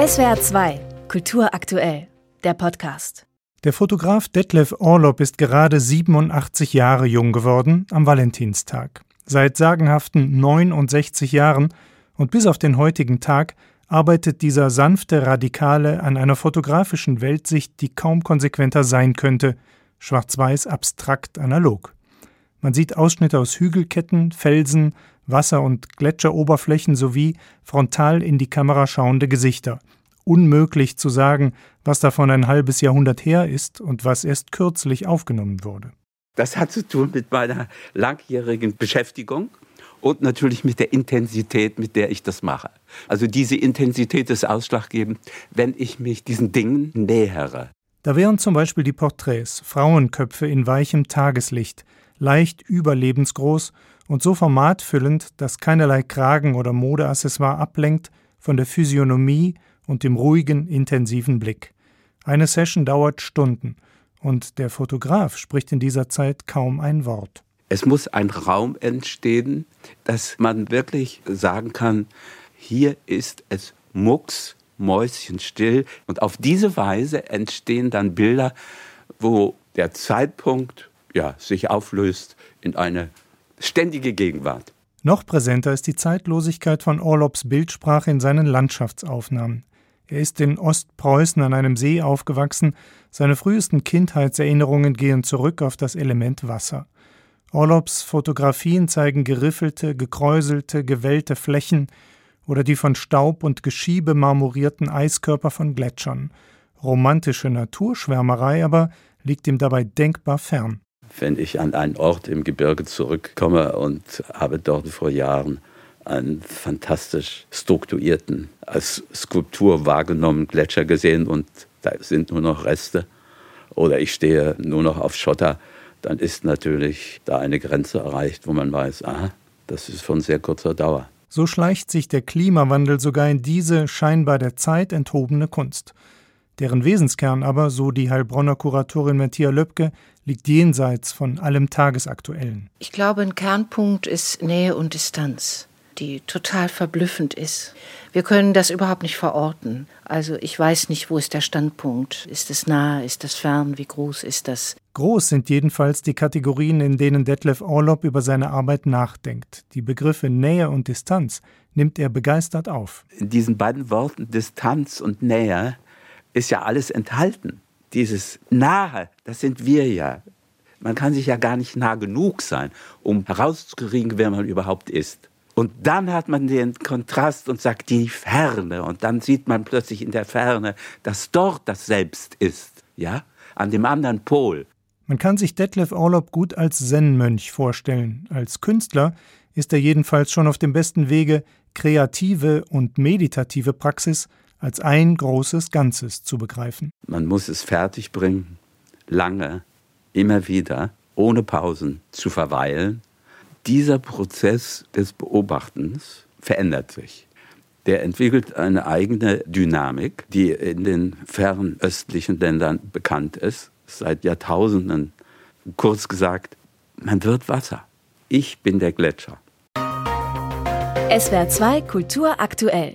SWR 2, Kultur aktuell, der Podcast. Der Fotograf Detlef Orlob ist gerade 87 Jahre jung geworden am Valentinstag. Seit sagenhaften 69 Jahren und bis auf den heutigen Tag arbeitet dieser sanfte Radikale an einer fotografischen Weltsicht, die kaum konsequenter sein könnte, schwarz-weiß abstrakt analog. Man sieht Ausschnitte aus Hügelketten, Felsen, Wasser- und Gletscheroberflächen sowie frontal in die Kamera schauende Gesichter. Unmöglich zu sagen, was davon ein halbes Jahrhundert her ist und was erst kürzlich aufgenommen wurde. Das hat zu tun mit meiner langjährigen Beschäftigung und natürlich mit der Intensität, mit der ich das mache. Also diese Intensität ist ausschlaggebend, wenn ich mich diesen Dingen nähere. Da wären zum Beispiel die Porträts, Frauenköpfe in weichem Tageslicht, leicht überlebensgroß und so formatfüllend, dass keinerlei Kragen oder Modeaccessoire ablenkt von der Physiognomie und dem ruhigen, intensiven Blick. Eine Session dauert Stunden und der Fotograf spricht in dieser Zeit kaum ein Wort. Es muss ein Raum entstehen, dass man wirklich sagen kann, hier ist es mucks, mäuschenstill. Und auf diese Weise entstehen dann Bilder, wo der Zeitpunkt ja, sich auflöst in eine ständige Gegenwart. Noch präsenter ist die Zeitlosigkeit von Orlobs Bildsprache in seinen Landschaftsaufnahmen. Er ist in Ostpreußen an einem See aufgewachsen, seine frühesten Kindheitserinnerungen gehen zurück auf das Element Wasser. Orlobs Fotografien zeigen geriffelte, gekräuselte, gewellte Flächen oder die von Staub und Geschiebe marmorierten Eiskörper von Gletschern. Romantische Naturschwärmerei aber liegt ihm dabei denkbar fern wenn ich an einen Ort im Gebirge zurückkomme und habe dort vor Jahren einen fantastisch strukturierten, als Skulptur wahrgenommenen Gletscher gesehen und da sind nur noch Reste oder ich stehe nur noch auf Schotter, dann ist natürlich da eine Grenze erreicht, wo man weiß, aha, das ist von sehr kurzer Dauer. So schleicht sich der Klimawandel sogar in diese scheinbar der Zeit enthobene Kunst. Deren Wesenskern aber, so die Heilbronner Kuratorin Matthias Löbke, liegt jenseits von allem Tagesaktuellen. Ich glaube, ein Kernpunkt ist Nähe und Distanz, die total verblüffend ist. Wir können das überhaupt nicht verorten. Also ich weiß nicht, wo ist der Standpunkt. Ist es nah, ist das fern, wie groß ist das? Groß sind jedenfalls die Kategorien, in denen Detlef Orlob über seine Arbeit nachdenkt. Die Begriffe Nähe und Distanz nimmt er begeistert auf. In diesen beiden Worten Distanz und Nähe ist ja alles enthalten. Dieses Nahe, das sind wir ja. Man kann sich ja gar nicht nah genug sein, um herauszukriegen, wer man überhaupt ist. Und dann hat man den Kontrast und sagt die Ferne. Und dann sieht man plötzlich in der Ferne, dass dort das Selbst ist, ja, an dem anderen Pol. Man kann sich Detlef Orlob gut als Zen-Mönch vorstellen. Als Künstler ist er jedenfalls schon auf dem besten Wege, kreative und meditative Praxis als ein großes Ganzes zu begreifen. Man muss es fertigbringen, lange, immer wieder, ohne Pausen zu verweilen. Dieser Prozess des Beobachtens verändert sich. Der entwickelt eine eigene Dynamik, die in den fernöstlichen Ländern bekannt ist, seit Jahrtausenden. Kurz gesagt, man wird Wasser. Ich bin der Gletscher. SWR 2 Kultur aktuell.